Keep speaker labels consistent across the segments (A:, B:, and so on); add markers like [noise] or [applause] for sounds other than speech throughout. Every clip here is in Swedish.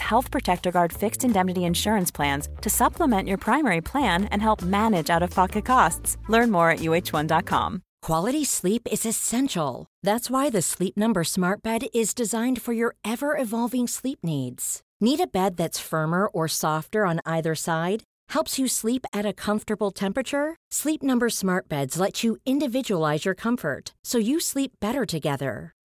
A: Health Protector Guard fixed indemnity insurance plans to supplement your primary plan and help manage out of pocket costs. Learn more at uh1.com.
B: Quality sleep is essential. That's why the Sleep Number Smart Bed is designed for your ever evolving sleep needs. Need a bed that's firmer or softer on either side? Helps you sleep at a comfortable temperature? Sleep Number Smart Beds let you individualize your comfort so you sleep better together.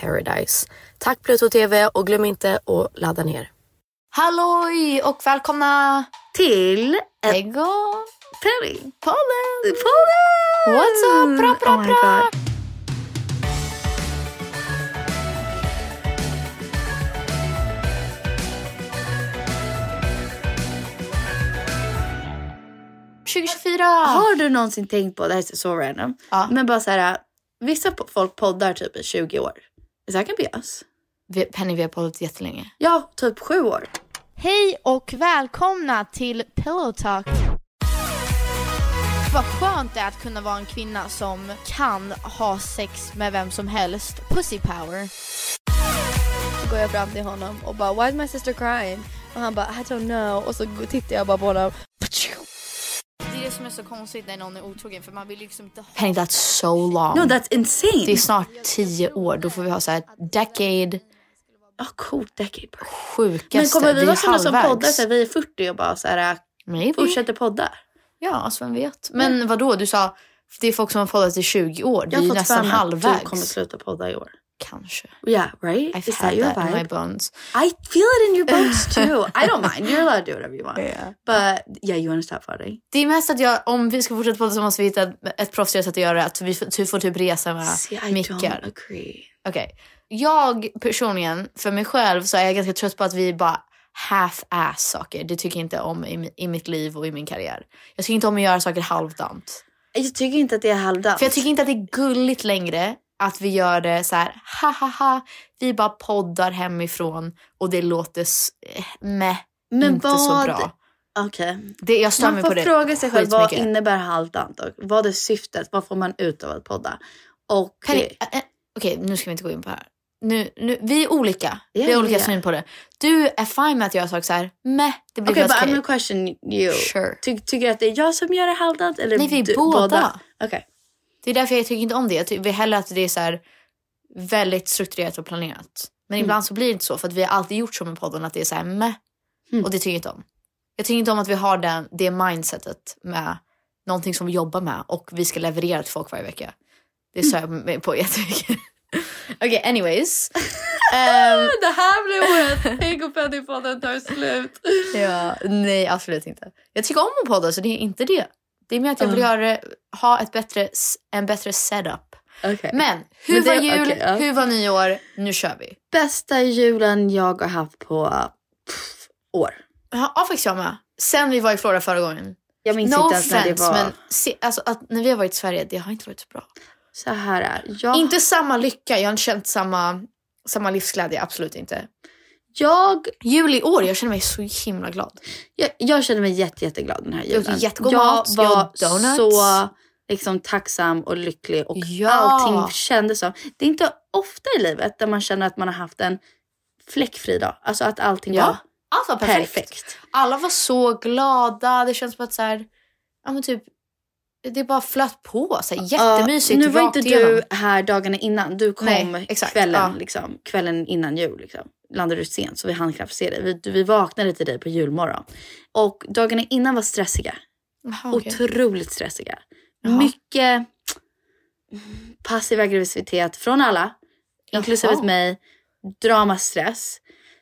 C: paradise. Tack Pluto TV och glöm inte att ladda ner.
D: Halloj och välkomna
E: Till
D: Ägg och
E: Penny.
D: Pollen!
E: Pollen!
D: What's up? Bra, bra,
E: Oh my
D: bra.
E: God.
D: 2024!
F: Har du någonsin tänkt på, det här är så random,
D: Ja.
F: men bara så här, vissa folk poddar typ i 20 år. Is that gonna be us?
D: Vi, Penny, vi har poddat jättelänge.
F: Ja, typ sju år.
G: Hej och välkomna till Pillow Talk. Vad skönt det är att kunna vara en kvinna som kan ha sex med vem som helst. Pussy power. Så går jag fram till honom och bara Why is my sister crying? Och han bara I don't know. Och så tittar jag bara på honom. Som är så konstigt när någon är otrogen för man vill liksom inte ha...
D: Penny, that's so long.
F: No, that's insane.
D: Det är snart tio år. Då får vi ha så här decade.
F: Ja, coolt decade.
D: Sjukaste.
F: Men kommer vi vara sådana som
D: halvvägs.
F: poddar så här, vi är 40 och bara så här,
D: Maybe.
F: fortsätter podda?
D: Ja, alltså vem vet. Men vad då? Du sa det är folk som har poddat i 20 år. Det
F: Jag
D: är ju
F: har fått
D: nästan
F: för mig att
D: halvvägs.
F: du kommer sluta podda i år.
D: Kanske.
F: Yeah, right?
D: I've
F: Is that your
D: that in my
F: vibe?
D: bones.
F: I feel it in your bones [laughs] too. I don't mind. You're allowed to do whatever you want.
D: Yeah.
F: But yeah, you wanna stop farting?
D: Det är mest att jag, om vi ska fortsätta podda så måste vi hitta ett, proffsigare sätt att göra det. Att vi får, typ resa med
F: See, I don't
D: mickar.
F: agree.
D: Okej. Jag personligen, för mig själv så är jag ganska trött på att vi bara half-ass saker. Det tycker jag inte om i, i mitt liv och i min karriär. Jag tycker inte om att göra saker halvdant.
F: Jag tycker inte att det är halvdant.
D: För jag tycker inte att det är gulligt längre att vi gör det så här, ha ha ha, vi bara poddar hemifrån och det låter eh, meh,
F: Men
D: inte
F: vad...
D: så bra.
F: Okej.
D: Det, jag stör
F: Man får
D: på det
F: fråga sig själv vad innebär halvdant och vad är syftet? Vad får man ut av att podda? Och
D: eh, eh, Okej, nu ska vi inte gå in på det här. nu, nu, vi är olika.
F: Ja,
D: vi har olika
F: ja.
D: syn på det. Du är fine med att göra saker så här, meh, det blir
F: Okej,
D: helt
F: but I'm
D: okej.
F: gonna question you.
D: Sure.
F: Ty, tycker du att det är jag som gör det halvdant? Eller
D: Nej, vi är
F: du,
D: båda.
F: Okej.
D: Det är därför jag tycker inte om det. Jag tycker hellre att det är så här väldigt strukturerat och planerat. Men ibland så blir det inte så för att vi har alltid gjort så med podden att det är så här meh. Och det tycker jag inte om. Jag tycker inte om att vi har den, det mindsetet med någonting som vi jobbar med och vi ska leverera till folk varje vecka. Det stör jag mig på jättemycket. [laughs] Okej, anyways. [laughs] Ehm,
F: Det här blir året. Tänk om Pennypodden tar slut.
D: ja, nej, absolut inte. Jag tycker om att podda så det är inte det. Det är mer att jag vill göra, ha ett bättre, en bättre setup.
F: Okej.
D: Men hur
F: Men det-
D: var jul,
F: okej, ja.
D: hur var nyår, nu kör vi.
F: Bästa julen jag har haft på pff, år.
D: Ja, faktiskt jag med. Sen vi var i Florida förra gången.
F: Jag minns
D: No
F: inte ens när det var.
D: men se, alltså, att när vi har varit i Sverige, det har inte varit så bra.
F: Så här är jag.
D: Inte samma lycka, jag har inte känt samma, samma livsglädje, absolut inte.
F: Jag,
D: Jul i år, jag känner mig så himla glad.
F: jag, jag känner mig jätte, jätteglad den här
D: Jag
F: julen.
D: jättegod
F: jag
D: mat, jag
F: var
D: donuts.
F: så liksom, tacksam och lycklig och
D: Ja.
F: allting kändes som. Det är inte ofta i livet där man känner att man har haft en fläckfri dag. Alltså att allting
D: Ja,
F: var
D: allt var perfekt.
F: perfekt.
D: Alla var så glada, det känns som att så här, ja men typ, det bara flöt på. Så här, jättemysigt,
F: nu var inte
D: igenom.
F: du här dagarna innan. Du kom
D: Nej, exakt,
F: kvällen,
D: ja.
F: liksom, kvällen innan jul. Liksom. Landade du sent så vi hann knappt se dig. Vi, vi vaknade till dig på julmorgon. Och dagarna innan var stressiga.
D: Jaha, okej.
F: Otroligt stressiga.
D: Jaha.
F: Mycket passiv aggressivitet från alla. Inklusive mig. Drama, stress.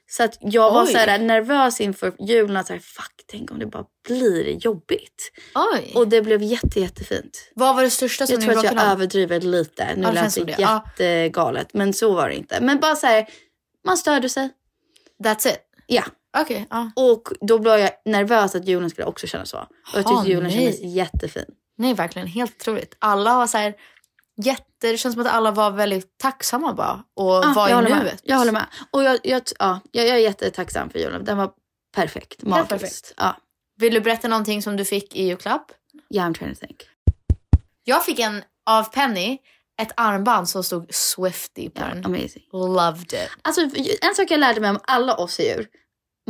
F: Så att jag var så här nervös inför julen. Att så här, fuck, tänk om det bara blir jobbigt.
D: Oj.
F: Och det blev jätte, jättefint.
D: Vad var det största som
F: Jag
D: ni
F: tror att
D: bråkade
F: jag
D: om?
F: överdriver lite. Nu
D: Ja,
F: lät det
D: det.
F: Jättegalet. Men så var det inte. Men bara så här, man störde sig.
D: That's it?
F: Ja.
D: Okej, ja.
F: Och då blev jag nervös att julen skulle också kännas så. Och jag tyckte julen
D: nej.
F: kändes jättefin.
D: Nej, verkligen. Helt otroligt. Alla var så här jätte... Det känns som att alla var väldigt tacksamma bara. Och
F: Ja,
D: var
F: jag,
D: i
F: håller med.
D: nuet.
F: jag håller med. Och jag, jag, ja, jag, jag är jättetacksam för julen. Den var perfekt. Magiskt.
D: perfekt.
F: Ja.
D: Vill du berätta någonting som du fick i julklapp?
F: Yeah, I'm trying to think.
D: Jag fick en av Penny, ett armband som stod Swifty på den.
F: Amazing.
D: Loved it.
F: Alltså, en sak jag lärde mig om alla oss djur.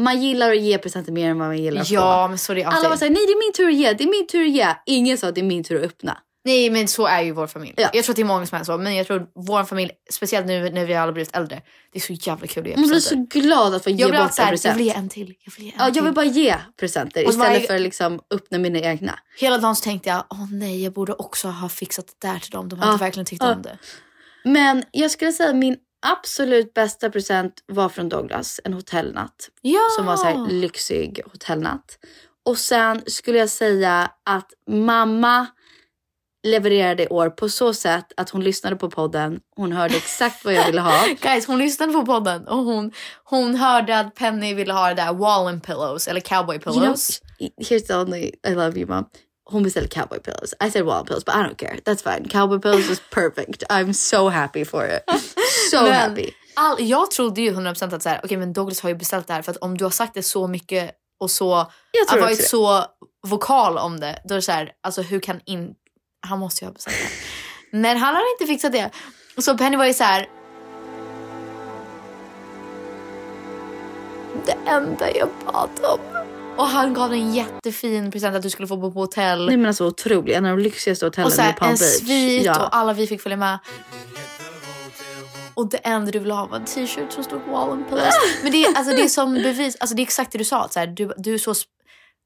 F: Man gillar att ge presenter mer än vad man gillar att
D: Ja,
F: få.
D: men så är det alltid.
F: Alla var såhär, nej det är min tur att ge, det är min tur att ge. Ingen sa att det är min tur att öppna.
D: Nej, men så är ju vår familj.
F: Ja.
D: Jag tror att det är många som är så. Men jag tror vår familj, speciellt nu när vi alla blivit äldre, det är så jävla kul att ge
F: Man blir
D: presenter.
F: så glad att få ge
D: jag blir
F: bort en
D: såhär, jag
F: present.
D: vill ge en till. Jag vill ge en
F: Ja,
D: till.
F: jag vill bara ge presenter
D: Och
F: istället
D: varje-
F: för att liksom öppna mina egna.
D: Hela dagen så tänkte jag, åh nej, jag borde också ha fixat det där till dem. De har
F: Ja,
D: inte verkligen tyckt
F: ja.
D: om det.
F: Men jag skulle säga min absolut bästa present var från Douglas. En hotellnatt.
D: Ja!
F: Som var så här lyxig hotellnatt. Och sen skulle jag säga att mamma levererade i år på så sätt att hon lyssnade på podden. Hon hörde exakt vad jag ville ha. [laughs]
D: Guys, hon lyssnade på podden och hon, hon hörde att Penny ville ha det där wall and pillows eller cowboy
F: You know,
D: pillows.
F: here's the only, I love you mom. Hon beställde cowboy pillows. I said wall pillows but I don't care. That's fine. Cowboy pillows is perfect. I'm so happy for it. [laughs] So
D: Men-
F: happy.
D: All, jag trodde ju 100% att så här, okej men Douglas har ju beställt det här för att om du har sagt det så mycket och så, har varit så vokal om det, då är det så här, alltså hur kan in, han måste ju ha beställt det. Men han har inte fixat det. Så Penny var ju så här. Det enda jag bad om. Och han gav dig en jättefin present att du skulle få bo på hotell.
F: Nej men alltså otroligt. En av de lyxigaste hotellen
D: och så här,
F: i Palm
D: en
F: Beach.
D: svit
F: Ja.
D: och alla vi fick följa med. Och det enda du ville ha var en t-shirt som stod wall and pillows. [laughs] Men det, är- alltså, det är som bevis, alltså, det är exakt det du sa. Att, så här, du, du, är så,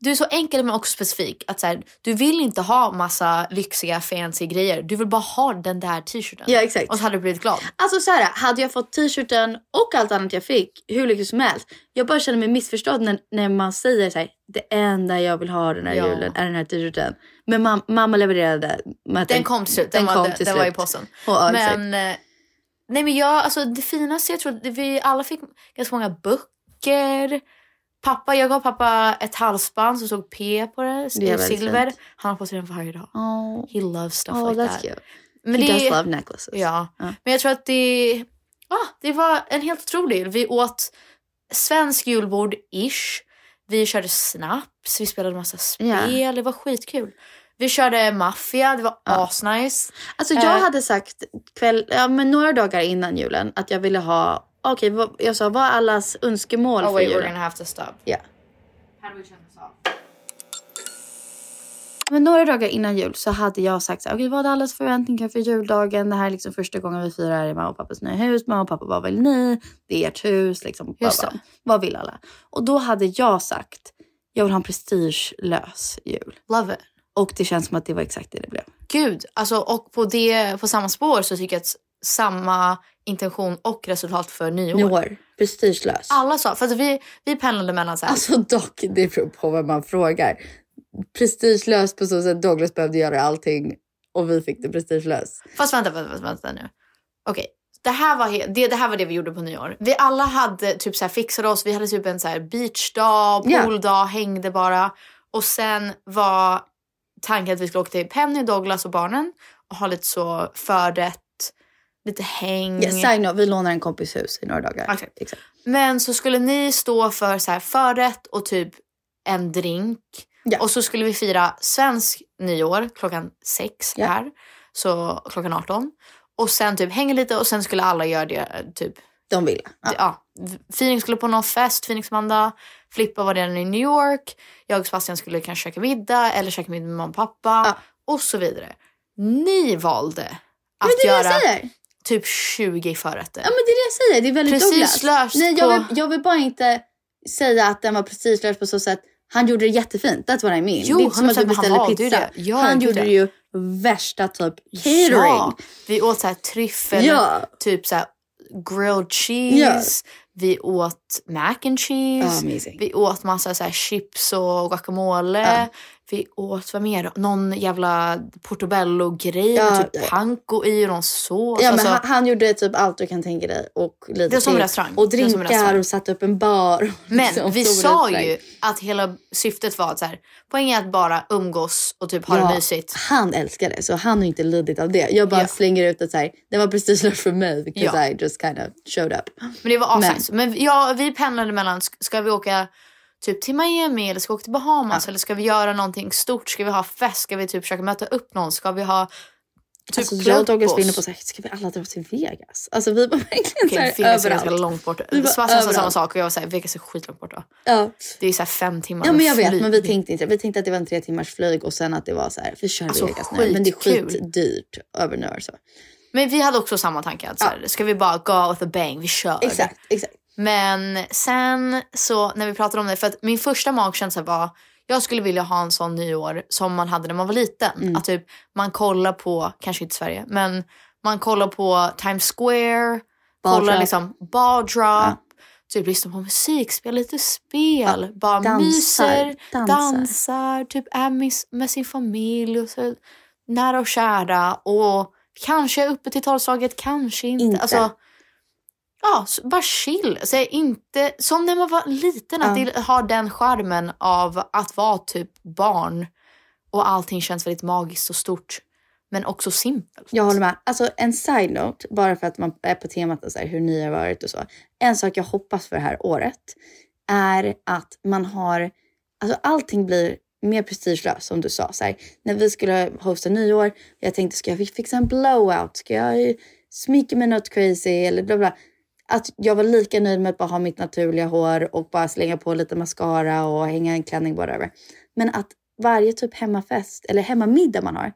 D: du är så enkel men också specifik. Att, så här, du vill inte ha massa lyxiga fancy grejer. Du vill bara ha den där t-shirten.
F: Ja exakt.
D: Och så hade du blivit glad.
F: Alltså så här, hade jag fått t-shirten och allt annat jag fick, hur lyckligt som helst. Jag bara känner mig missförstådd när, när man säger så här, det enda jag vill ha den här
D: Ja.
F: julen är den här t-shirten. Men mam- mamma levererade. med att
D: Den kom till slut. Den, var,
F: kom
D: den,
F: till
D: den var i
F: slut.
D: posten.
F: Ja, exakt.
D: men, eh, nej men jag, alltså det finaste jag tror, vi alla fick ganska många böcker. Pappa, jag gav pappa ett halsband som stod P på det,
F: Det
D: silver.
F: fint.
D: Han har på sig den varje dag.
F: Oh,
D: He loves stuff
F: oh
D: like
F: that's
D: that.
F: cute.
D: Men
F: He
D: det,
F: does love necklaces.
D: Ja.
F: Ja.
D: Men jag tror att det, ah, det var en helt otrolig. Vi åt svensk julbord-ish. Vi körde snaps, vi spelade massa spel.
F: Ja.
D: Det var skitkul. Vi körde maffia, det var asnice.
F: Alltså jag
D: Eh.
F: hade sagt kväll, ja, men några dagar innan julen att jag ville ha, okej vad- jag sa vad är allas önskemål
D: Oh
F: för
D: wait, we're
F: julen?
D: gonna have to stop.
F: Ja. Men några dagar innan jul så hade jag sagt så här, okej vad är allas förväntningar för juldagen? Det här är liksom första gången vi firar i mamma och pappas nya hus. Mamma och pappa, vad vill ni? Det är ert hus. Liksom, vad,
D: Just det.
F: vad, vad vill alla? Och då hade jag sagt, jag vill ha en prestigelös jul.
D: Love it.
F: Och det känns som att det var exakt det det blev.
D: Gud, alltså, och på, det, på samma spår så tycker jag att samma intention och resultat för nyår.
F: Nyår, prestigelös.
D: Alla sa, för att vi, vi pendlade mellan så här,
F: Alltså dock, det beror på vad man frågar. Prestigelöst på så sätt Douglas behövde göra allting och vi fick det prestigelöst.
D: Fast vänta, vänta, vänta, vänta nu. Okej, det, här var det, det här var det vi gjorde på nyår. Vi alla hade typ så här fixade oss. Vi hade typ en så här beachdag, pooldag, hängde bara. Och sen var tanken att vi skulle åka till Penny, Douglas och barnen och ha lite så förrätt, lite häng.
F: Ja, side note, vi lånar en kompis hus i några dagar.
D: Exakt. Men så skulle ni stå för så här förrätt och typ en drink.
F: Ja.
D: Och så skulle vi fira svensk nyår klockan sex
F: Ja.
D: här. Så klockan 18. Och sen typ hänga lite och sen skulle alla göra det eh, typ.
F: De ville. Ja.
D: Ja. Phoenix skulle på någon fest, Phoenix-Amanda. Flippa var redan i New York. Jag och Sebastian skulle kanske käka middag eller käka middag med mamma och pappa.
F: Ja.
D: Och så vidare. Ni valde att göra. Typ 20 förrätter.
F: Ja men det är det jag säger. Det är väldigt Douglas. Nej, jag, vill, jag vill bara inte säga att den var prestigelös på så sätt. Han gjorde det jättefint. That's what I mean.
D: Jo,
F: det är inte som att vi
D: 100%, han
F: beställde
D: valde ju
F: pizza.
D: det. Ja,
F: han gjorde
D: ja.
F: ju värsta typ catering.
D: Ja, vi åt så här tryffel,
F: Ja.
D: typ så grilled cheese. Vi åt mac and cheese.
F: Ja, amazing.
D: vi åt massa så chips och guacamole.
F: Ja.
D: Vi åt vad mer? Någon jävla portobello-grej
F: Ja,
D: med typ
F: ja.
D: panko i och någon sås.
F: Ja, men
D: alltså,
F: han, han gjorde typ allt du kan tänka dig. Och lite
D: Det var som restaurang.
F: Och drinkar
D: restaurang.
F: och satte upp en bar.
D: men
F: Liksom,
D: vi sa
F: restaurang.
D: ju att hela syftet var att så här, poängen är att bara umgås och typ ha det mysigt.
F: Han älskar det, så han har inte lidit av det. Jag bara
D: Ja.
F: slänger ut att så här, det var prestigelöst för mig because
D: Ja.
F: I just kind of showed up.
D: Men det var
F: Men-
D: Men, ja, vi pendlade mellan, sk- ska vi åka typ till Miami eller ska vi åka till Bahamas eller ska vi göra någonting stort? Ska vi ha fest? Ska vi typ försöka möta upp någon? Ska vi ha typ
F: Alltså, jag och Douglas
D: på
F: var inne på här, ska vi alla dra till Vegas? Alltså vi var [laughs] verkligen
D: Okej,
F: så här,
D: Phoenix är ganska
F: överallt.
D: långt bort.
F: Vi var
D: sa samma
F: överallt.
D: sak och jag var såhär, Vegas är skitlångt borta.
F: Ja.
D: Det är såhär fem timmar
F: ja men jag vet men vi tänkte inte Vi tänkte att det var en tre timmars flyg och sen att det var så här, vi kör
D: Alltså,
F: Vegas nu. Men det är skitdyrt över nu så.
D: Men vi hade också samma tanke. Att, så här, Ska vi bara go with a bang? Vi kör.
F: Exakt, exakt.
D: Men sen så när vi pratade om det, för att min första magkänsla var jag skulle vilja ha en sån nyår som man hade när man var liten.
F: Mm.
D: Att typ man kollar på, kanske inte Sverige, men man kollar på Times Square,
F: Ball
D: kollar
F: drop.
D: liksom ball drop, typ lyssnar på musik, spelar lite spel, bara
F: dansar,
D: myser,
F: dansar.
D: dansar, typ är med, med sin familj och så nära och kära och kanske uppe till tolvslaget, kanske inte.
F: Inte.
D: Alltså, Ja, bara chill. Så inte, som när man var liten, att det har den charmen av att vara typ barn och allting känns väldigt magiskt och stort. Men också simpelt.
F: Jag håller med. Alltså en side note, bara för att man är på temat så här, hur ni har varit och så. En sak jag hoppas för det här året är att man har, alltså allting blir mer prestigelöst som du sa. Så här, när vi skulle hosta nyår, jag tänkte ska jag fixa en blowout? Ska jag smyka mig något crazy eller bla bla. Att jag var lika nöjd med att bara ha mitt naturliga hår och bara slänga på lite mascara och hänga en klänning whatever. Men att varje typ hemmafest eller hemmamiddag man har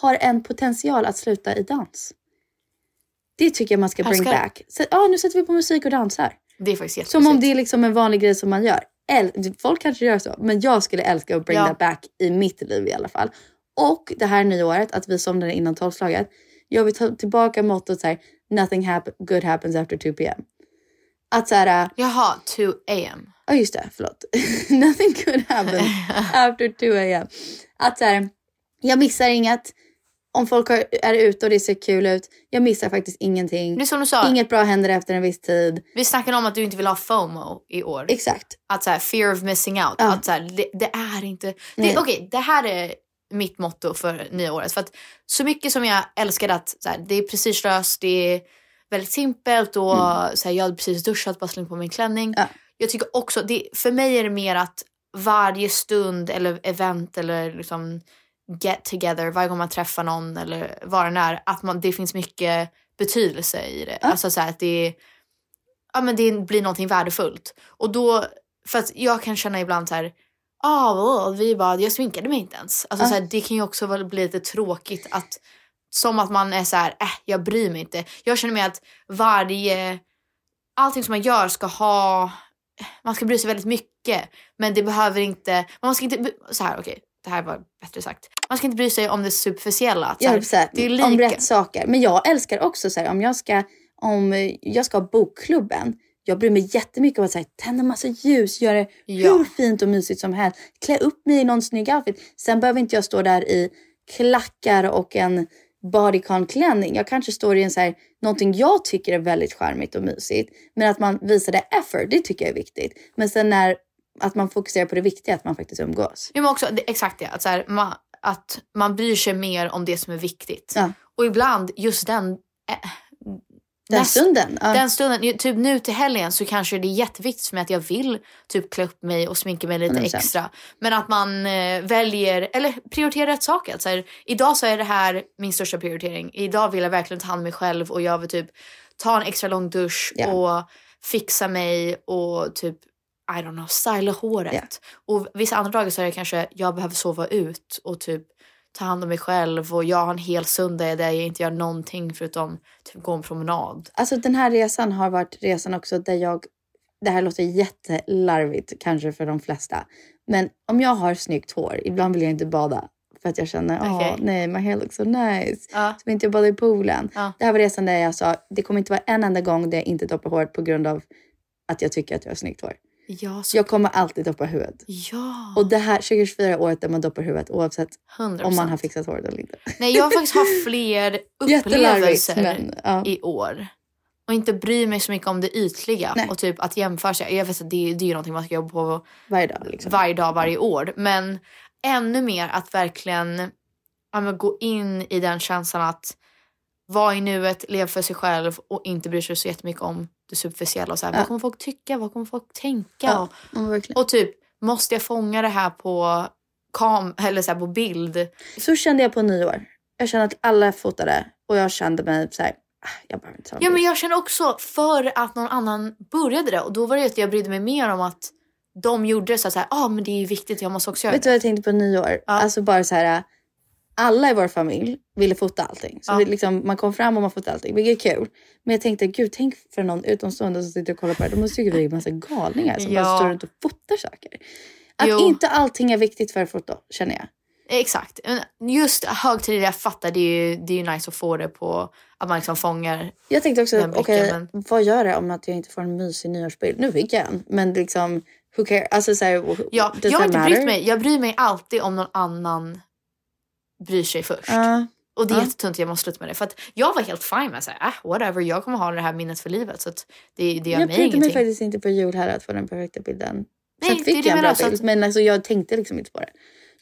F: har en potential att sluta i dans. Det tycker jag man ska bring
D: det.
F: back. Så, ja, nu sätter vi på musik och dansar.
D: Det är faktiskt
F: Som om det är liksom en vanlig grej som man gör. Äl- Folk kanske gör så, men jag skulle älska att bring
D: Ja.
F: that back i mitt liv i alla fall. Och det här nyåret, att vi somnade innan tolvslaget. Jag vill ta tillbaka mottot så här, nothing hap- good happens after 2 p.m. Att så här, äh,
D: Jaha, 2 am.
F: Ja just det, förlåt. [laughs] Nothing could happen [laughs] after 2 am. Att så här, jag missar inget. Om folk har, är ute och det ser kul ut. Jag missar faktiskt ingenting.
D: Det är som du sa,
F: Inget bra händer efter en viss tid.
D: vi snackade om att du inte vill ha FOMO i år.
F: Exakt.
D: att så här, fear of missing out.
F: Ja.
D: Att så här, det, det är inte... Okej, det här är mitt motto för nyåret. För att så mycket som jag älskade att så här, det är prestigelöst, det är väldigt simpelt och så här, jag hade precis duschat, bara slängt på min klänning.
F: Mm. Ja.
D: Jag tycker också, det, för mig är det mer att varje stund eller event eller liksom get together, varje gång man träffar någon eller vad det är, att man, det finns mycket betydelse i det. Alltså så här, att det, ja, men det blir någonting värdefullt. Och då, för att jag kan känna ibland så här, ah, vi bara, jag sminkade mig inte ens. Alltså, så här, det kan ju också bli lite tråkigt att som att man är så här, äh, jag bryr mig inte. Jag känner mig att varje, allting som man gör ska ha, man ska bry sig väldigt mycket. Men det behöver inte, man ska inte, så här okej, okay, det här var bättre sagt. Man ska inte bry sig om det superficiella. Så här,
F: ja,
D: det är
F: lika. Om rätt saker. Men jag älskar också så här, om jag ska, om jag ska ha bokklubben. Jag bryr mig jättemycket om att här, tända massa ljus, göra det ja. hur fint och mysigt som helst. Klä upp mig i någon snygg outfit. Sen behöver inte jag stå där i klackar och en bodycon-klänning. Jag kanske står i en så här, någonting jag tycker är väldigt charmigt och mysigt. Men att man visar det effort, det tycker jag är viktigt. Men sen när att man fokuserar på det viktiga, att man faktiskt umgås.
D: Ja, men också, det, exakt det. Att, så här, man, att man bryr sig mer om det som är viktigt.
F: Ja.
D: Och ibland just den...
F: Den näst, stunden?
D: Ja. Den stunden. Typ nu till helgen så kanske det är jätteviktigt för mig att jag vill typ klä upp mig och sminka mig lite 100%. extra. Men att man eh, väljer, eller prioriterar rätt saker. Så här, idag så är det här min största prioritering. Idag vill jag verkligen ta hand om mig själv och jag vill typ ta en extra lång dusch ja. och fixa mig och typ I don't know, styla håret. Yeah. Och vissa andra dagar så är det kanske jag behöver sova ut och typ ta hand om mig själv och jag har en hel söndag där jag inte gör någonting förutom typ gå en promenad.
F: Alltså den här resan har varit resan också där jag, det här låter jättelarvigt kanske för de flesta, men om jag har snyggt hår, ibland vill jag inte bada för att jag känner, åh okay. nej, my hair looks so nice.
D: Ja.
F: Så vill inte jag bada i poolen.
D: Ja.
F: Det här var resan där jag sa, det kommer inte vara en enda gång där jag inte doppar håret på grund av att jag tycker att jag har snyggt hår.
D: Ja,
F: så... Jag kommer alltid doppa huvudet.
D: Ja.
F: Och det här 2024 är året där man doppar huvudet oavsett
D: 100%.
F: om man har fixat håret eller inte.
D: Nej, jag har faktiskt haft [laughs] fler upplevelser men, ja. i år. Och inte bry mig så mycket om det ytliga Nej. och typ att jämföra sig. Jag vet att det, det är någonting man ska jobba på
F: varje dag, liksom.
D: varje, dag varje år. Men ännu mer att verkligen ja, gå in i den känslan att vara i nuet, leva för sig själv och inte bry sig så jättemycket om det superficiella. Och så här, ja. Vad kommer folk tycka? Vad kommer folk tänka?
F: Ja,
D: och, och typ, måste jag fånga det här på, kam eller så här, på bild?
F: Så kände jag på nyår. Jag kände att alla fotade och jag kände mig så här, ah, jag behöver inte ta
D: Ja men jag kände också för att någon annan började det och då var det att jag brydde mig mer om att de gjorde det så här, ja ah, men det är viktigt, jag måste också göra
F: Vet du vad jag tänkte på nyår? Ja. Alltså bara så här alla i vår familj ville fota allting. Så ja. liksom, man kom fram och man fotade allting, vilket är kul. Men jag tänkte, gud tänk för någon utomstående som sitter och kollar på det. De måste tycka vi är massa galningar som ja. bara står runt och fotar saker. Att jo. inte allting är viktigt för foto, känner jag.
D: Exakt. Just högtider, jag fattar, det är ju, det är ju nice att få det på att man liksom fångar
F: Jag tänkte också, okej, okay, men... vad gör det om att jag inte får en mysig nyårsbild? Nu fick jag en, men liksom, who cares? Alltså, så här,
D: ja, jag har inte brytt mig. Jag bryr mig alltid om någon annan bryr sig först.
F: Uh,
D: och det är uh. jättetunt, jag måste sluta med det. För att jag var helt fine med att säga, äh, whatever, jag kommer ha det här minnet för livet. Så att det, det gör
F: jag
D: mig ingenting.
F: Jag mig faktiskt inte på jul här att få den perfekta bilden. Nej, Sen fick det jag en bra bild, att... men alltså, jag tänkte liksom inte på det.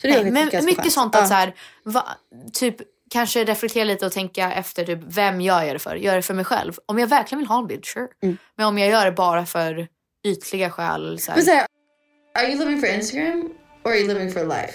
F: Så det
D: Nej, men mycket skönt. sånt att uh. så här, va, typ kanske reflektera lite och tänka efter typ, vem jag gör det för. Gör det för mig själv. Om jag verkligen vill ha en bild, sure.
F: Mm.
D: Men om jag gör det bara för ytliga skäl. Så här.
F: Men så här, are you living for Instagram or are you living for life?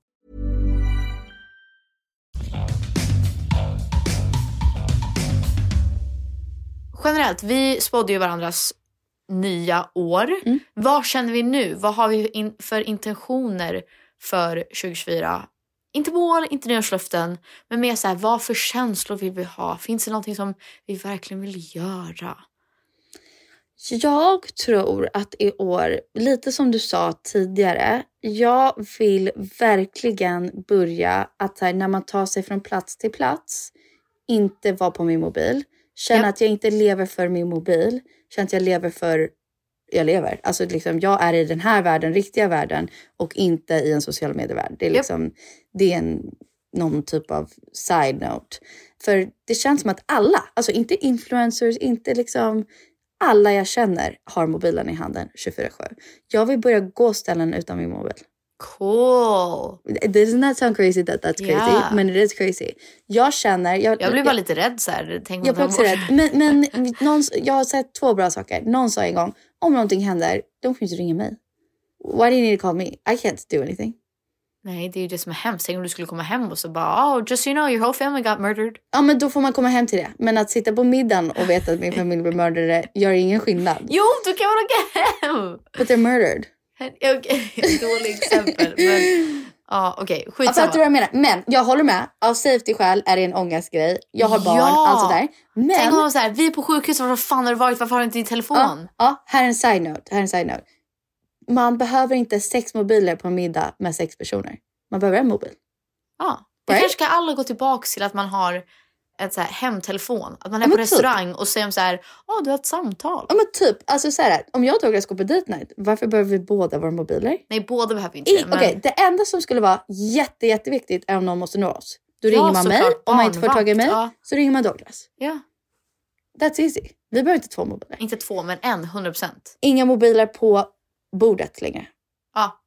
D: Generellt, vi spådde ju varandras nya år. Vad känner vi nu? Vad har vi in, för intentioner för 2024? Inte mål, inte nyårslöften, men mer så här, vad för känslor vill vi ha? Finns det någonting som vi verkligen vill göra?
F: Jag tror att i år, lite som du sa tidigare, jag vill verkligen börja att här, när man tar sig från plats till plats, inte vara på min mobil. Känna
D: Ja.
F: att jag inte lever för min mobil. Känna att jag lever för jag lever. Alltså liksom, jag är i den här världen, riktiga världen och inte i en social medievärld. Det är liksom, det är en, någon typ av side note. För det känns som att alla, alltså inte influencers, inte liksom alla jag känner har mobilen i handen 24-7. Jag vill börja gå ställen utan min mobil.
D: Cool!
F: Doesn't that sound crazy that that's crazy?
D: Ja.
F: Men it is crazy. Jag känner... Jag,
D: Jag blir bara lite rädd så här. Tänk
F: jag blir också rädd. Men, men någon, jag har sett två bra saker. Någon sa en gång, om någonting händer, de ju inte ringa mig. Why do you need to call me? I can't do anything.
D: Nej, det är ju det som är hemskt. Tänk om du skulle komma hem och så bara, oh, just so you know, your whole family got murdered.
F: Ja, men då får man komma hem till det. Men att sitta på middagen och veta att min familj blir mördade gör ingen skillnad.
D: Jo, du kan väl åka hem!
F: But they're murdered.
D: Okej, [laughs] dåligt exempel. Men ja, okej,
F: Ja,
D: skitsamma.
F: fattar du vad jag menar? Men jag håller med. Av safety-skäl är det en ångestgrej. Jag har barn,
D: Ja.
F: allt sådär. Men...
D: Tänk om man var så här, vi är på sjukhus, var fan har du varit? Varför har du inte din telefon?
F: Ja, ja, här är en side note. Här är en side note. Man behöver inte sex mobiler på en middag med sex personer. Man behöver en mobil.
D: Ja. Vi
F: Right?
D: kanske ska alla gå tillbaka till att man har ett så här hemtelefon. Att man är
F: Ja,
D: på
F: typ.
D: restaurang och säger så här, åh du har ett samtal.
F: Ja men typ, alltså så här, om jag och Douglas går på date night, varför behöver vi båda våra mobiler?
D: Nej, båda behöver inte
F: I-
D: det. Men...
F: Okej, det enda som skulle vara jätte, jätteviktigt är om någon måste nå oss. Då
D: Ja,
F: ringer man mig.
D: såklart.
F: Om man inte får tag i mig
D: ja.
F: så ringer man Douglas.
D: Ja.
F: That's easy. Vi behöver inte två mobiler.
D: Inte två, men en, 100 procent.
F: Inga mobiler på bordet längre.
D: Ja.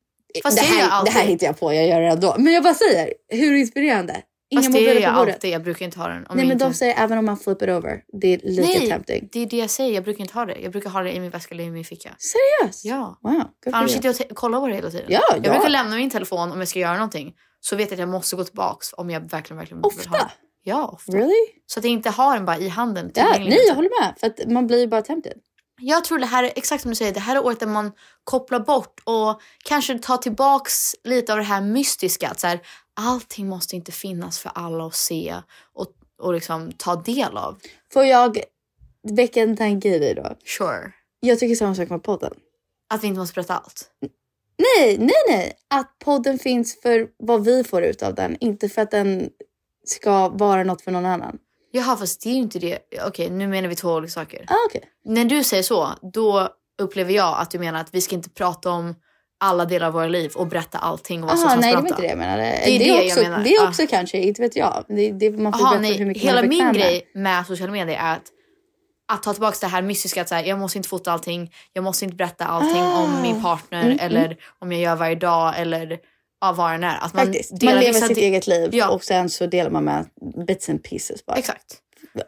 D: Fast
F: det, här, det här hittar jag på, jag gör det ändå. Men jag bara säger, hur inspirerande. Inga
D: Fast det är
F: bordet.
D: alltid. Jag brukar inte ha den. Om
F: Nej
D: jag
F: men
D: inte...
F: de säger även om man flip it over. Det är lika
D: Nej,
F: tempting.
D: det är det jag säger. Jag brukar inte ha det. Jag brukar ha det i min väska eller i min ficka.
F: Seriöst?
D: Ja.
F: Wow,
D: annars sitter jag och kollar på det hela tiden.
F: Ja,
D: jag
F: ja.
D: brukar lämna min telefon om jag ska göra någonting. Så vet jag att jag måste gå tillbaks om jag verkligen, verkligen vill ha
F: Ofta?
D: den. Ja, ofta.
F: Really?
D: Så att jag inte har den bara i handen.
F: Ja, nej jag håller med. För att man blir ju bara tempted.
D: Jag tror det här är exakt som du säger. Det här är året där man kopplar bort och kanske tar tillbaks lite av det här mystiska. Att så här, allting måste inte finnas för alla att se och, och liksom ta del av.
F: Får jag väcka en tanke i dig då?
D: Sure.
F: Jag tycker samma sak med podden.
D: Att vi inte måste berätta allt.
F: Nej, nej, nej. Att podden finns för vad vi får ut av den. Inte för att den ska vara något för någon annan.
D: Jaha, fast det är ju inte det. Okej, nu menar vi två olika saker.
F: Ah, okej.
D: När du säger så, då upplever jag att du menar att vi ska inte prata om alla delar av våra liv och berätta allting och vara så
F: Aha, nej, det var inte det jag menade.
D: Det är det jag
F: också,
D: menar.
F: Det är
D: Ah.
F: också kanske, inte vet jag. Det, det, man får
D: Jaha,
F: berätta hur
D: nej.
F: mycket
D: Hela
F: man
D: min grej med sociala medier är att att ta tillbaka det här mystiska att så här, jag måste inte fota allting, jag måste inte berätta allting om min partner
F: Mm,
D: eller
F: mm.
D: om jag gör varje dag eller ja, vad den är. Att man,
F: Faktiskt. Man
D: delar
F: lever sitt eget liv
D: Ja.
F: och sen så delar man med bits and pieces bara.
D: Exakt.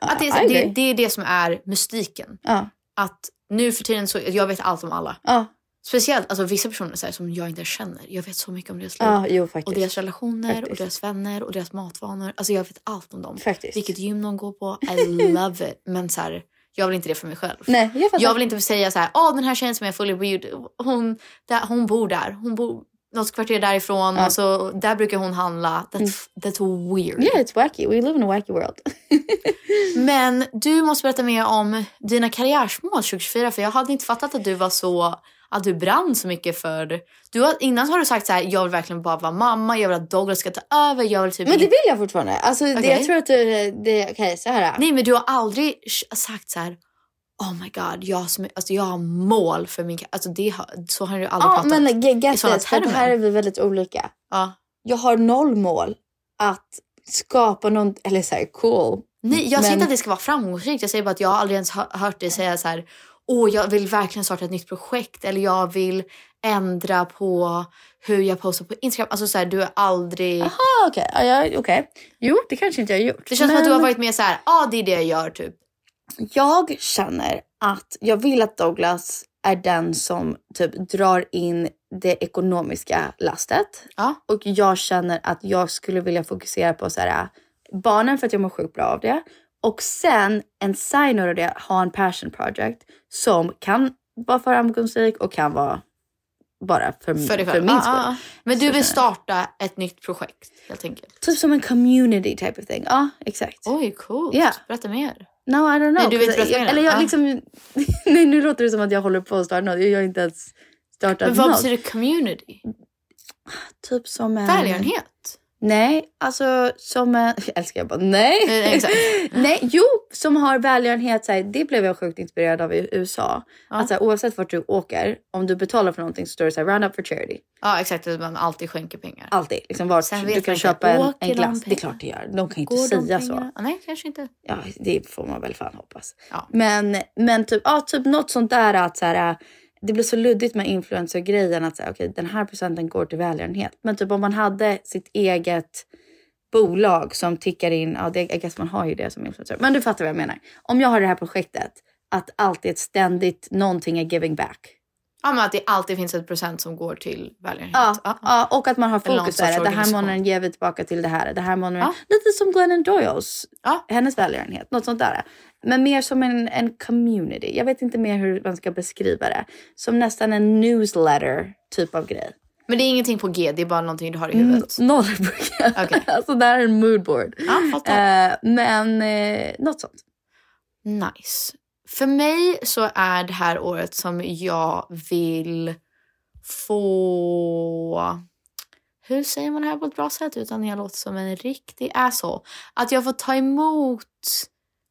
D: Att det, är, det, det är det som är mystiken.
F: Ja.
D: Att nu för tiden så, jag vet allt om alla.
F: Ja.
D: Speciellt alltså, vissa personer så här, som jag inte känner. Jag vet så mycket om deras liv.
F: Ja, jo,
D: och deras relationer och
F: Faktiskt.
D: deras vänner och deras matvanor. Alltså jag vet allt om dem.
F: Faktiskt.
D: Vilket gym de går på. I [laughs] love it. Men så här, jag vill inte det för mig själv.
F: Nej, jag.
D: Jag vill inte säga så här, åh den här tjejen som är fully weird, hon, där, hon bor där. Hon bor något kvarter därifrån
F: Ja.
D: och så där brukar hon handla. That's,
F: Mm.
D: that's weird.
F: Yeah, it's wacky. We live in a wacky world. [laughs]
D: Men du måste berätta mer om dina karriärsmål 2024 för jag hade inte fattat att du var så att du brann så mycket för... Du har, innan har du sagt så här, jag vill verkligen bara vara mamma, jag vill att Douglas ska ta över, jag vill typ
F: Men det vill jag fortfarande. Alltså, det,
D: Okej.
F: jag tror att det, det okej så här.
D: Nej men du har aldrig sagt så här. Oh my god, jag, har my- alltså, jag har mål för min. Alltså, det har, så har du aldrig
F: Ja,
D: pratat.
F: men get,
D: i
F: this, för här är vi väldigt olika.
D: Ja.
F: Jag har noll mål att skapa någon, eller så här, cool.
D: Nej, jag säger
F: Men-
D: inte att det ska vara framgångsrikt. Jag säger bara att jag har aldrig ens hö- hört dig säga så här. Åh, jag vill verkligen starta ett nytt projekt. Eller jag vill ändra på hur jag postar på Instagram. Alltså så här, du är aldrig...
F: Jaha, okej. Ja, ja, okej. Jo, det kanske inte jag har gjort.
D: Det känns som att du har
F: men-
D: varit mer så här. Ja, det är det jag gör typ.
F: Jag känner att jag vill att Douglas är den som typ drar in det ekonomiska lastet. Och jag känner att jag skulle vilja fokusera på så här, barnen för att jag mår sjukt bra av det. Och sen en note av det, ha en passion project som kan vara framgångsrik och kan vara bara för,
D: För
F: för, min
D: Ah,
F: skull.
D: ah, ah. Men du vill starta ett nytt projekt helt enkelt.
F: Typ som en community type of thing. Ja, exakt.
D: Oj, coolt.
F: Ja.
D: Berätta mer.
F: No, I don't know.
D: Nej, du inte berätta
F: jag, Eller jag
D: Ah.
F: liksom... [laughs] nej, nu låter det som att jag håller på att starta något. Jag har inte ens startat
D: Men vad
F: något.
D: betyder community?
F: Typ som en...
D: Välgörenhet?
F: Nej, alltså som en... [laughs] Jag älskar jag bara nej.
D: Eh, exakt. [laughs]
F: nej, jo, som har välgörenhet. Så här, det blev jag sjukt inspirerad av i USA. Att så här, oavsett vart du åker, om du betalar för någonting så står det så här, round up for charity.
D: Ja, exakt. Att man alltid skänker pengar.
F: Alltid. Liksom, vart
D: Sen
F: du kan köpa en, en glass. Det är klart det gör. De kan inte
D: Går
F: säga så.
D: Ah, nej, kanske inte.
F: Ja, det får man väl fan hoppas.
D: Ja.
F: Men, men typ, ja, typ något sånt där att så här, det blir så luddigt med influencer-grejen att säga okay, den här procenten går till välgörenhet. Men typ om man hade sitt eget bolag som tickar in, ja det, jag guess man har ju det som influencer. Men du fattar vad jag menar. Om jag har det här projektet, att alltid ett ständigt någonting är giving back.
D: Ja, men att det alltid finns ett procent som går till välgörenhet.
F: Ja, ja, och att man har fokus där. Den här månaden ger vi tillbaka till det här. Det här månaden, lite som Glennon Doyles, hennes välgörenhet. Något sånt där. Men mer som en, en community. Jag vet inte mer hur man ska beskriva det. Som nästan en newsletter typ av grej.
D: Men det är ingenting på G, det är bara någonting du har i huvudet.
F: Noll brukar
D: Okej. [laughs]
F: Alltså det här är en moodboard.
D: Ja.
F: Eh, men eh, något sånt.
D: Nice. För mig så är det här året som jag vill få... Hur säger man det här på ett bra sätt utan jag låter som en riktig asshole? Att jag får ta emot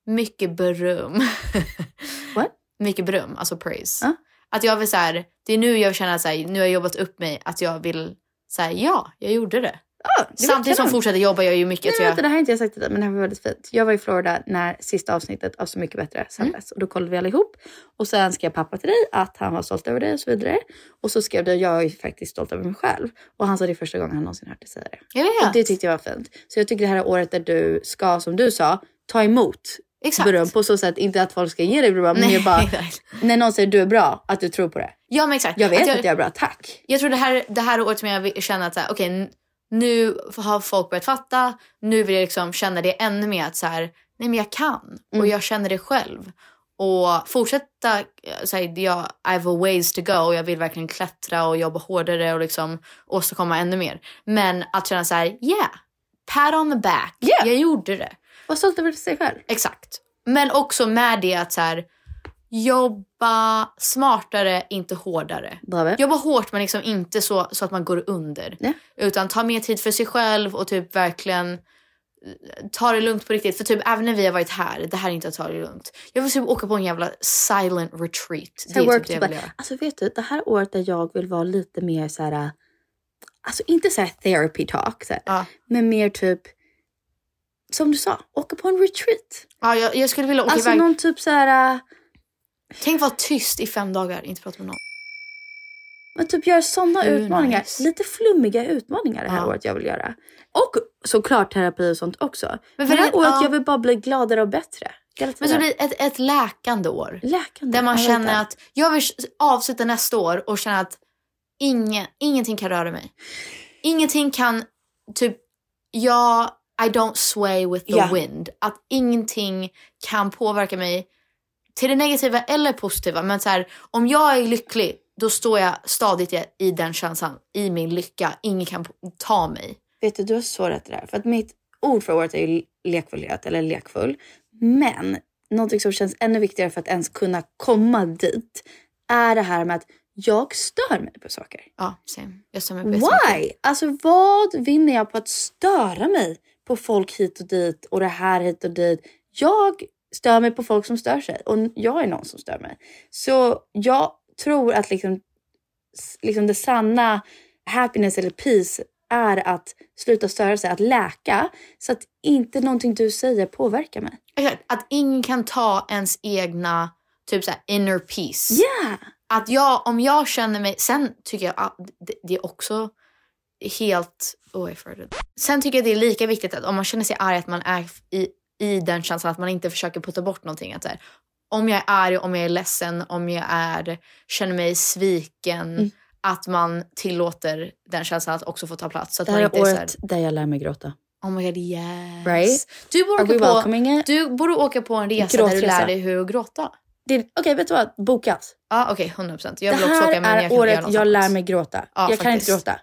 D: mycket beröm. [laughs]
F: What?
D: Mycket beröm, alltså praise. Att jag vill så här, det är nu jag känner här, nu har jag jobbat upp mig att jag vill säga ja, jag gjorde det.
F: Var
D: Samtidigt som fortsätter jobba jag ju mycket.
F: Nej,
D: så jag,
F: vänta, det här har inte jag sagt till dig, men det här var väldigt fint. Jag var i Florida när sista avsnittet av Så mycket bättre sändes. Och då kollade vi allihop. Och sen skrev pappa till dig att han var stolt över dig och så vidare. Och så skrev du, jag är faktiskt stolt över mig själv. Och han sa det är första gången han någonsin hört dig säga det.
D: Jag vet.
F: Och det tyckte jag var fint. Så jag tycker det här är året där du ska, som du sa, ta emot
D: Exakt.
F: beröm. På så sätt, inte att folk ska ge dig beröm, men mer [laughs] bara, när någon säger du är bra, att du tror på det.
D: Ja men exakt.
F: Jag vet
D: Att
F: att jag, är bra, tack.
D: Jag tror det här, det här året som jag känna att så här, okej, n- nu har folk börjat fatta. Nu vill jag liksom känna det ännu mer att så här, nej men jag kan och
F: Mm.
D: jag känner det själv. Och fortsätta, eh, så här, jag, I have a ways to go och jag vill verkligen klättra och jobba hårdare och liksom åstadkomma ännu mer. Men att känna så här, yeah, pat on the back, jag gjorde det.
F: Var stolt över sig själv.
D: Exakt. Men också med det att så här, jobba smartare, inte hårdare.
F: Bravo.
D: Jobba hårt men liksom inte så, så att man går under. Utan ta mer tid för sig själv och typ verkligen eh, ta det lugnt på riktigt. För typ även när vi har varit här, det här är inte att ta det lugnt. Jag vill typ åka på en jävla silent retreat.
F: Så
D: Det är
F: work
D: typ det jag vill göra.
F: Alltså vet du, det här året där jag vill vara lite mer så här, alltså inte så här therapy talk, så här, men mer typ som du sa, åka på en retreat.
D: Ja, jag, jag skulle vilja åka
F: alltså
D: iväg.
F: någon typ så här...
D: Tänk vara tyst i fem dagar, inte prata med någon.
F: Men typ göra sådana
D: Hur
F: utmaningar.
D: nice?
F: Lite flummiga utmaningar det här
D: Ja.
F: året jag vill göra. Och såklart terapi och sånt också.
D: Men för
F: det här året
D: ja.
F: jag vill bara bli gladare och bättre.
D: Men så blir det ett, ett läkande år.
F: Läkande.
D: Där man känner
F: det.
D: att jag vill avsluta nästa år och känna att ingen, ingenting kan röra mig. Ingenting kan, typ, jag, I don't sway with the
F: Ja.
D: wind. Att ingenting kan påverka mig till det negativa eller positiva. Men så här, om jag är lycklig, då står jag stadigt i, den känslan, i min lycka. Ingen kan ta mig.
F: Vet du, du har så rätt i det där. För att mitt ord för året är ju lekfullhet eller lekfull. Men någonting som känns ännu viktigare för att ens kunna komma dit är det här med att jag stör mig på saker.
D: Ja, same. Jag stämmer på jättemycket.
F: Why? Alltså vad vinner jag på att störa mig på folk hit och dit och det här hit och dit? Jag stör mig på folk som stör sig och jag är någon som stör mig. Så jag tror att liksom, liksom det sanna happiness eller peace är att sluta störa sig, att läka så att inte någonting du säger påverkar mig.
D: Att ingen kan ta ens egna typ så här, inner peace.
F: Yeah!
D: Att jag, om jag känner mig... Sen tycker jag att det, det är också helt... Förde. Sen tycker jag det är lika viktigt att om man känner sig arg att man är i, i den känslan att man inte försöker putta bort någonting. Att här, om jag är arg, om jag är ledsen, om jag är, känner mig sviken.
F: Mm.
D: Att man tillåter den känslan att också få ta plats. Så att
F: Det
D: man
F: här
D: inte
F: är
D: är så här,
F: året där jag lär mig gråta.
D: Oh my god, yes.
F: Right?
D: Du borde, åka på, du borde åka på en resa där du
F: Gråtresa.
D: lär dig hur att gråta.
F: Det- Okej, vet du vad? Bokat.
D: Ja, okej, 100 procent. Jag
F: det
D: vill också
F: här
D: åka
F: är
D: jag
F: året jag lär mig gråta.
D: Ja,
F: jag kan inte
D: faktiskt.
F: gråta.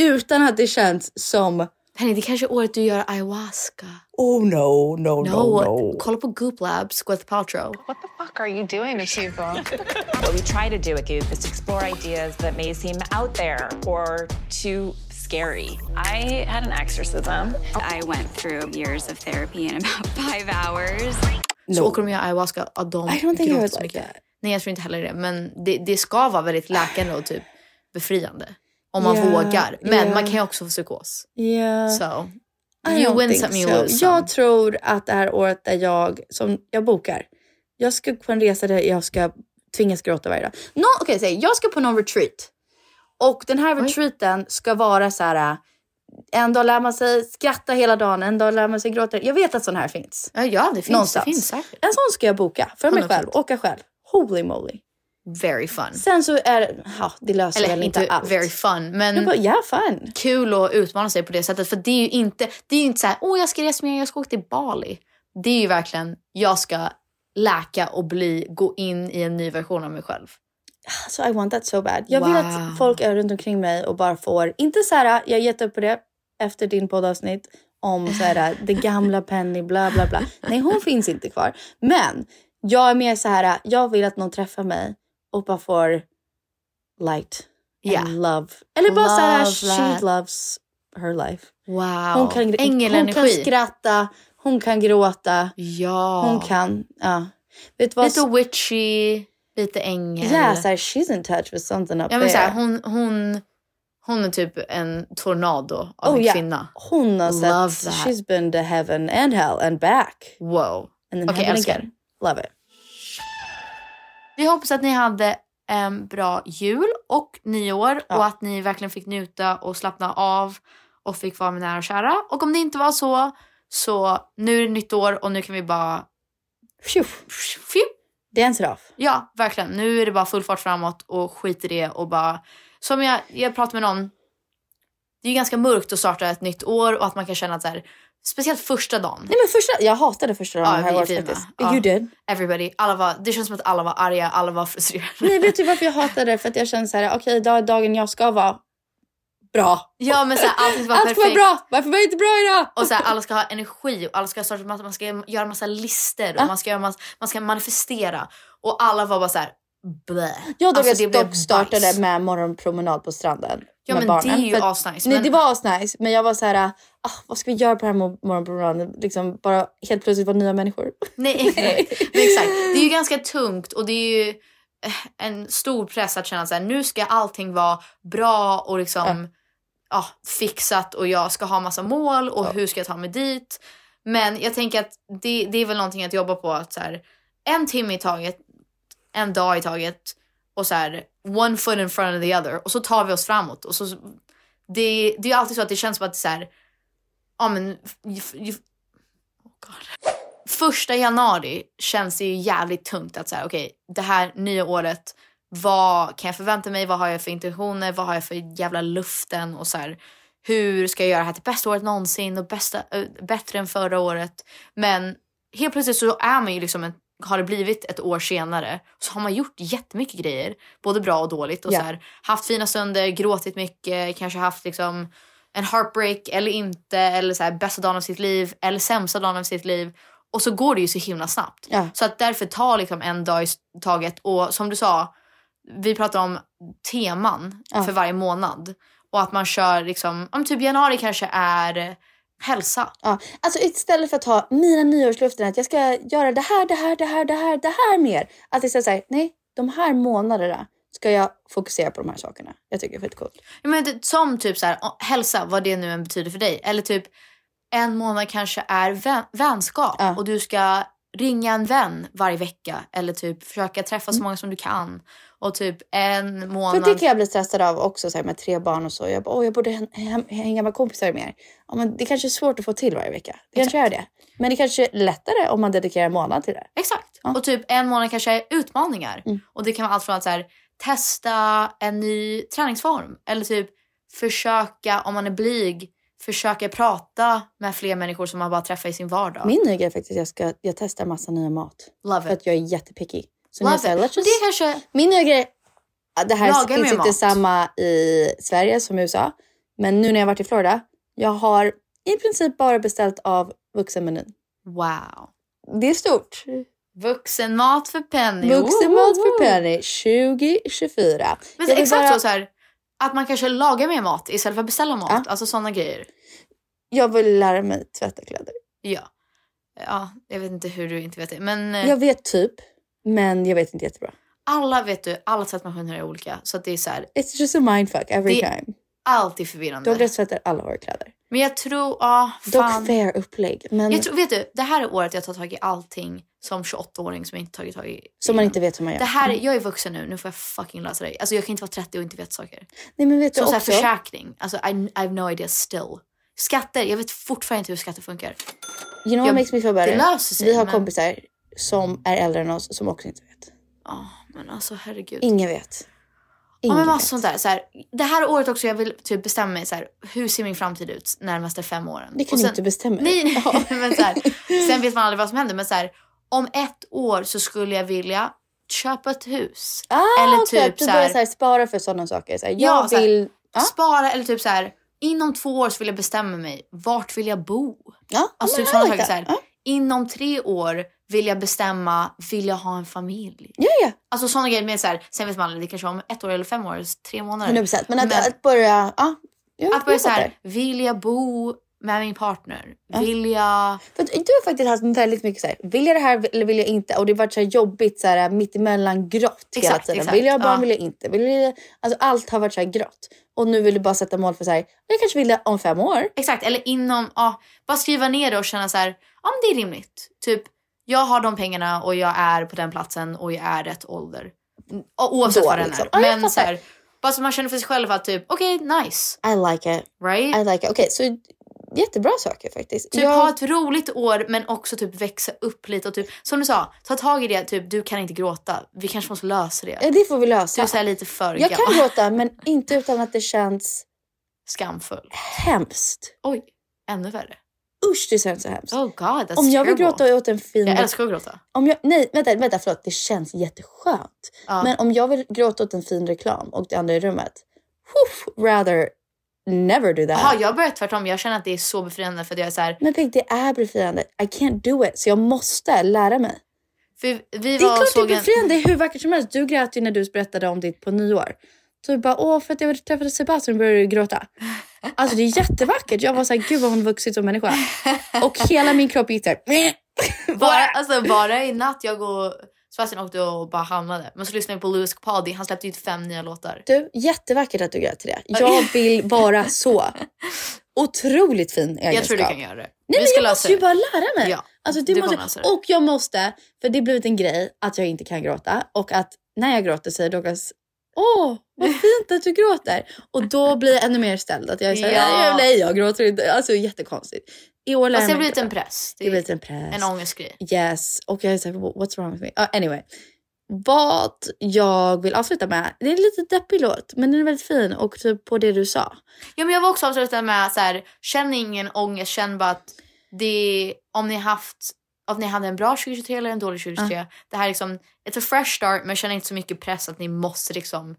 F: Utan att det känns som...
D: Penny, det kanske är året du gör ayahuasca.
F: Oh no, no,
D: No, kolla på Goop Labs, Gwyneth Paltrow.
H: What the fuck are you doing to people?
I: What we try to do at Goop is to explore ideas that may seem out there or too scary.
H: I had an exorcism.
J: I went through years of therapy in about [laughs] five hours.
D: Så åker de och gör ayahuasca och de
F: I don't think I
D: gråter
F: would
D: så
F: like
D: mycket. Nej, jag tror inte heller det. Men det, det ska vara väldigt läkande och typ befriande. Om man
F: Yeah,
D: vågar. Men
F: yeah.
D: man kan ju också få psykos.
F: Yeah.
D: So, you win some, you
F: so.
D: lose some.
F: Jag tror att det här året där jag, som jag bokar, jag ska på en resa där jag ska tvingas gråta varje dag. No, Okej, säg jag ska på någon retreat. Och den här retreaten ska vara så här. En dag lär man sig skratta hela dagen, en dag lär man sig gråta. Jag vet att sån här finns.
D: Ja, ja det finns.
F: Någonstans.
D: Det finns säkert.
F: En sån ska jag boka för mig
D: 100%.
F: själv, åka själv. Holy moly.
D: Very fun.
F: Sen så är ja, det löser
D: Eller
F: väl
D: inte
F: inte allt.
D: very fun, men
F: Jag bara, ja, fun.
D: kul att utmana sig på det sättet. För det är ju inte, det är ju inte så här, åh jag ska resa med, jag ska åka till Bali. Det är ju verkligen, jag ska läka och bli, gå in i en ny version av mig själv.
F: Så I want that so bad. Jag vill
D: Wow.
F: att folk är runt omkring mig och bara får, inte så här, jag har gett upp på det efter din poddavsnitt om så här, [laughs] det gamla Penny, bla bla bla. Nej, hon finns inte kvar. Men jag är mer så här, jag vill att någon träffar mig och bara får light and
D: Ja.
F: love. Eller bara
D: Love
F: she
D: that.
F: loves her life.
D: Wow.
F: Hon kan, hon kan skratta, hon kan gråta,
D: Ja.
F: hon kan, ja. Vet vad?
D: Lite witchy, lite ängel.
F: Ja, så här, she's in touch with something up
D: ja, men
F: there.
D: så här, hon, hon, hon är typ en tornado av
F: Oh,
D: en
F: ja.
D: kvinna.
F: Hon har sett, she's been to heaven and hell and back.
D: Wow.
F: And then
D: Okej,
F: heaven
D: älskar.
F: again. Love it.
D: Vi hoppas att ni hade en bra jul och nyår och att ni verkligen fick njuta och slappna av och fick vara med nära och kära. Och om det inte var så, så nu är det nytt år och nu kan vi bara...
F: Phew. Dance it off.
D: Ja, verkligen. Nu är det bara full fart framåt och skit i det och bara... Som jag, jag pratade med någon, det är ju ganska mörkt att starta ett nytt år och att man kan känna att så här, speciellt första dagen.
F: Nej men första, jag hatade första dagen
D: Ja,
F: här året faktiskt.
D: Ja.
F: You did.
D: Everybody, alla var, det känns som att alla var arga, alla var frustrerade.
F: Nej vet du varför jag [laughs] hatade det? För att jag kände så här, okej idag är dagen jag ska vara bra.
D: Ja men så här, allting ska vara
F: Allt ska vara
D: perfekt.
F: bra. Varför var jag inte bra idag?
D: Och så här, alla ska ha energi och alla ska starta, man ska göra massa lister och
F: Ja.
D: man, ska göra massa, man ska manifestera. Och alla var bara så här,
F: Jag
D: Alltså,
F: alltså,
D: det blev
F: dock startade
D: bajs.
F: med morgonpromenad på stranden.
D: Ja,
F: med
D: men
F: barnen.
D: det är ju asnice,
F: Nej
D: men-
F: det var asnice men jag var så här, ah, vad ska vi göra på den här mor- morgonpromenaden? Liksom bara helt plötsligt vara nya människor.
D: Nej, exakt. [laughs] [laughs] Men exakt. Det är ju ganska tungt och det är ju eh, en stor press att känna så här, nu ska allting vara bra och liksom ja. fixat och jag ska ha massa mål och hur ska jag ta mig dit. Men jag tänker att det, det är väl någonting att jobba på. Att så här, en timme i taget, en dag i taget och så här, one foot in front of the other. Och så tar vi oss framåt. Och så, det, det är alltid så att det känns som att det är så här, ja men, oh God. Första januari känns det ju jävligt tungt att säga okej, det här nya året, vad kan jag förvänta mig? Vad har jag för intentioner? Vad har jag för jävla luften? Och så här, hur ska jag göra det här till bästa året någonsin och bästa, äh, bättre än förra året? Men helt plötsligt så är man ju liksom en, har det blivit ett år senare så har man gjort jättemycket grejer, både bra och dåligt och
F: Ja.
D: så här, haft fina stunder, gråtit mycket, kanske haft liksom en heartbreak eller inte eller så här, bästa dagen av sitt liv eller sämsta dagen av sitt liv och så går det ju så himla snabbt.
F: Ja.
D: Så att därför ta liksom en dag i taget och som du sa, vi pratar om teman
F: Ja.
D: för varje månad och att man kör liksom, om typ januari kanske är hälsa.
F: Ja, alltså istället för att ha mina nyårsluften att jag ska göra det här, det här, det här, det här, det här mer. Att istället säga nej, de här månaderna ska jag fokusera på de här sakerna. Jag tycker det är fett coolt.
D: Ja, men som typ så här, hälsa, vad det nu än betyder för dig. Eller typ en månad kanske är vän, vänskap och du ska ringa en vän varje vecka. Eller typ försöka träffa så många som du kan. Och typ en
F: Mm. För
D: månad...
F: det kan jag bli stressad av också så här, med tre barn och så. Jag, bara, Åh, jag borde hänga med kompisar mer. Ja, men det kanske är svårt att få till varje vecka. Det kanske är det. Men det kanske är lättare om man dedikerar en månad till det.
D: Exakt. Och typ en månad kanske är utmaningar.
F: Mm.
D: Och det kan vara allt från att så här, testa en ny träningsform. Eller typ försöka, om man är blyg, försöka prata med fler människor som man bara träffar i sin vardag.
F: Min nya grej är faktiskt att jag, ska, jag testar massa nya mat.
D: Love
F: För
D: it.
F: att jag är jättepicky. Så let's
D: Men
F: just...
D: det kanske...
F: Min nya grej, ja, det här
D: Laga
F: finns inte
D: mat.
F: samma i Sverige som i USA. Men nu när jag varit i Florida, jag har i princip bara beställt av vuxenmenyn.
D: Wow.
F: Det är stort.
D: Vuxenmat för penny.
F: Vuxenmat för penny 2024.
D: Men
F: vill
D: exakt
F: bara-
D: så, så här, att man kanske lagar mer mat istället för att beställa mat. Alltså sådana grejer.
F: Jag vill lära mig tvätta kläder.
D: Ja. Ja, jag vet inte hur du inte vet det. Men eh,
F: Jag vet typ, men jag vet inte jättebra.
D: alla vet du, alla tvättmaskiner är olika. Så att det är så här,
F: It's just a mindfuck every
D: Det-
F: time.
D: alltid förvirrande.
F: Douglas tvättar alla våra kläder.
D: Men jag tror, ja, fan.
F: Dock fair upplägg. Men
D: Jag tror, vet du, det här är året jag tar tag i allting som 28-åring som jag inte tagit tag i.
F: som man inte vet hur man gör.
D: Det här, jag är vuxen nu, nu får jag fucking lösa det. Alltså jag kan inte vara 30 och inte veta saker.
F: Nej men vet du
D: Så, så här
F: också.
D: försäkring, alltså I, I have no idea still. Skatter, jag vet fortfarande inte hur skatter funkar.
F: You know what
D: Jag-
F: makes me feel better?
D: det löser sig,
F: Vi har
D: men-
F: kompisar som är äldre än oss som också inte vet.
D: Ja, men alltså herregud.
F: Ingen vet.
D: Ja,
F: Ingen
D: men massa
F: vet.
D: sånt där. Så här, det här året också jag vill typ bestämma mig så här, hur ser min framtid ut närmaste fem åren?
F: Det kan
D: Och
F: du
D: sen,
F: inte bestämma dig.
D: Nej, nej. [laughs] men så här, sen vet man aldrig vad som händer. Men så här, om ett år så skulle jag vilja köpa ett hus.
F: Ah,
D: eller typ
F: du
D: så
F: börjar så här, spara för sådana saker. Så jag
D: Ja,
F: vill... Ja.
D: spara eller typ så här, inom två år så vill jag bestämma mig. Vart vill jag bo?
F: Ja,
D: Alltså typ sådana saker. Så Inom tre år vill jag bestämma, vill jag ha en familj?
F: Ja, ja.
D: Alltså sådana grejer. Med så här, sen vet man aldrig, det kanske var om ett år eller fem år, tre månader.
F: 100 procent. Men att, att börja... Ja, ja,
D: Att börja
F: jag
D: så här, vill jag bo med min partner?
F: Ja.
D: Vill jag...
F: För du har faktiskt haft väldigt mycket så här, vill jag det här eller vill jag inte? Och det har varit så jobbigt så här mittemellan grått hela
D: Exakt,
F: tiden.
D: exakt,
F: Vill jag barn,
D: ja.
F: vill jag inte? Vill jag, alltså allt har varit så här grått. Och nu vill du bara sätta mål för så här, jag kanske vill det om fem år.
D: Exakt, eller inom... Ja, bara skriva ner det och känna så här, ja men det är rimligt. Typ, jag har de pengarna och jag är på den platsen och jag är rätt ålder. Oavsett
F: Då,
D: vad den
F: liksom.
D: är.
F: Ja,
D: Men så här, bara så man känner för sig själv att typ, okej, nice.
F: I like it.
D: Right?
F: I like it. Okej, så jättebra saker faktiskt.
D: Typ
F: jag,
D: ha ett roligt år men också typ växa upp lite och typ, som du sa, ta tag i det. Typ, du kan inte gråta. Vi kanske måste lösa det.
F: Ja, det får vi lösa.
D: Du är lite för
F: jag kan gråta men inte utan att det känns
D: Skamfull.
F: hemskt.
D: Oj, ännu värre.
F: Usch, det känns så hemskt.
D: Oh god, that's
F: Om jag vill
D: terrible.
F: gråta åt en fin...
D: Jag älskar att gråta.
F: Om jag, nej, vänta, vänta, förlåt. Det känns jätteskönt.
D: Ja.
F: Men om jag vill gråta åt en fin reklam och det andra i rummet. Woof, rather never do that.
D: Jaha, jag börjar tvärtom. Jag känner att det är så befriande för att jag är så här,
F: Men Peg, det är befriande. I can't do it. Så jag måste lära mig.
D: för vi
F: Det är
D: var
F: klart det är
D: en...
F: befriande. Är hur vackert som helst. Du grät ju när du berättade om ditt på nyår. Så du bara, åh för att jag träffade Sebastian började du gråta. Alltså det är jättevackert. Jag var såhär, gud vad hon vuxit som människa. Och hela min kropp gick såhär. [laughs]
D: Bara, alltså, bara i natt jag och Sebastian åkte och bara hamnade. Men så lyssnade jag på Louis Capaldi. Han släppte ut fem nya låtar.
F: Du, jättevackert att du grät till det. Jag vill [laughs] vara så. otroligt fin egenskap.
D: Jag tror du kan göra det.
F: Nej
D: Vi
F: men jag måste ju
D: det.
F: bara lära mig.
D: Ja,
F: alltså,
D: du kommer
F: måste, och jag måste, för det har blivit en grej att jag inte kan gråta. Och att när jag gråter säger Douglas Åh, vad [laughs] fint att du gråter. Och då blir jag ännu mer ställd. Att jag är såhär,
D: Ja.
F: nej jag gråter inte. Alltså jättekonstigt. I år lär
D: det
F: jag mig
D: blivit en
F: gråta.
D: press.
F: Det blivit en press.
D: En ångestgrej.
F: Yes, och jag är såhär, what's wrong with me? Uh, anyway. Vad jag vill avsluta med, det är en lite deppig låt men den är väldigt fin och typ på det du sa.
D: Ja, men jag var också avsluta med så här, känn ingen ångest, känn bara att det, om ni haft om ni hade en bra 2023 eller en dålig 2023. Det här är liksom, it's a fresh start men känn inte så mycket press att ni måste liksom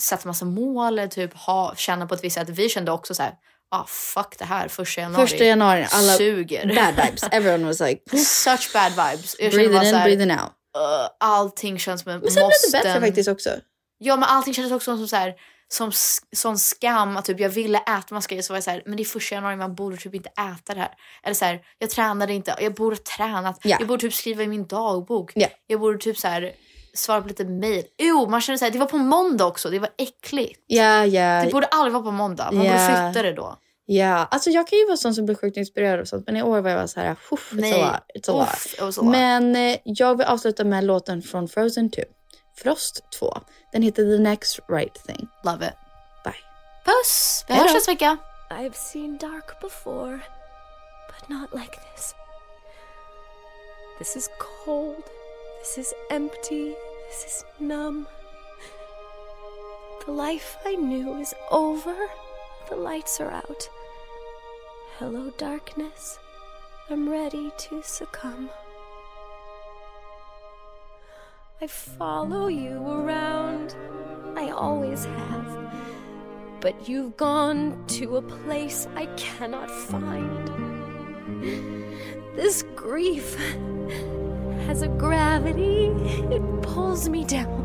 D: sätta massa mål eller typ ha, känna på ett visst sätt. Vi kände också så här, ah fuck det här första januari.
F: Första januari, alla
D: suger.
F: bad vibes. [laughs] Everyone was like,
D: Such bad vibes. Jag
F: breathing in,
D: här,
F: breathing out.
D: uh, allting känns som en
F: Men sen blev det bättre faktiskt också.
D: Ja men allting kändes också som så här, som sån skam att typ jag ville äta massa grejer så var jag så här, men det är första januari man borde typ inte äta det här. Eller så här, jag tränade inte, jag borde ha tränat.
F: Ja.
D: Jag borde typ skriva i min dagbok.
F: Ja.
D: Jag borde typ så här svara på lite mail. Jo, man känner så här, det var på måndag också, det var äckligt.
F: Ja, ja.
D: Det borde aldrig vara på måndag, man
F: Ja.
D: borde flytta det då.
F: Ja, alltså jag kan ju vara sån som blir sjukt inspirerad och sånt men i år var jag så här, "Uff, it's
D: Nej.
F: a lot, it's a.
D: Uff, lot.
F: Men eh, jag vill avsluta med låten från Frozen 2, Frost 2. Den heter The Next Right Thing.
D: Love it.
F: Bye.
D: Puss! Vi
F: Hej
D: hörs
F: då.
D: nästa vecka.
G: I've seen dark before, but not like this. This is cold. This is empty. This is numb. The life I knew is over. The lights are out. Hello, darkness. I'm ready to succumb. I follow you around. I always have. But you've gone to a place I cannot find. This grief has a gravity, it pulls me down.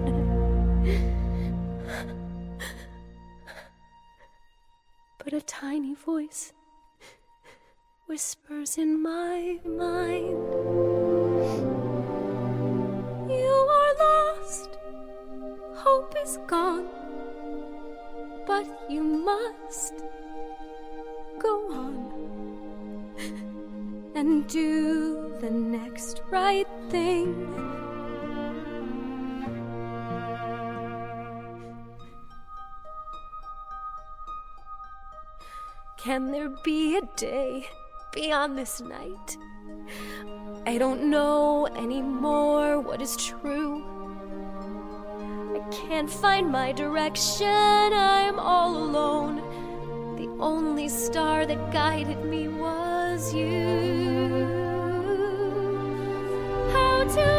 G: But a tiny voice whispers in my mind lost, hope is gone but you must go on [laughs] and do the next right thing. Can there be a day beyond this night? I don't know anymore what is true. Can't find my direction, I'm all alone. The only star that guided me was you. How to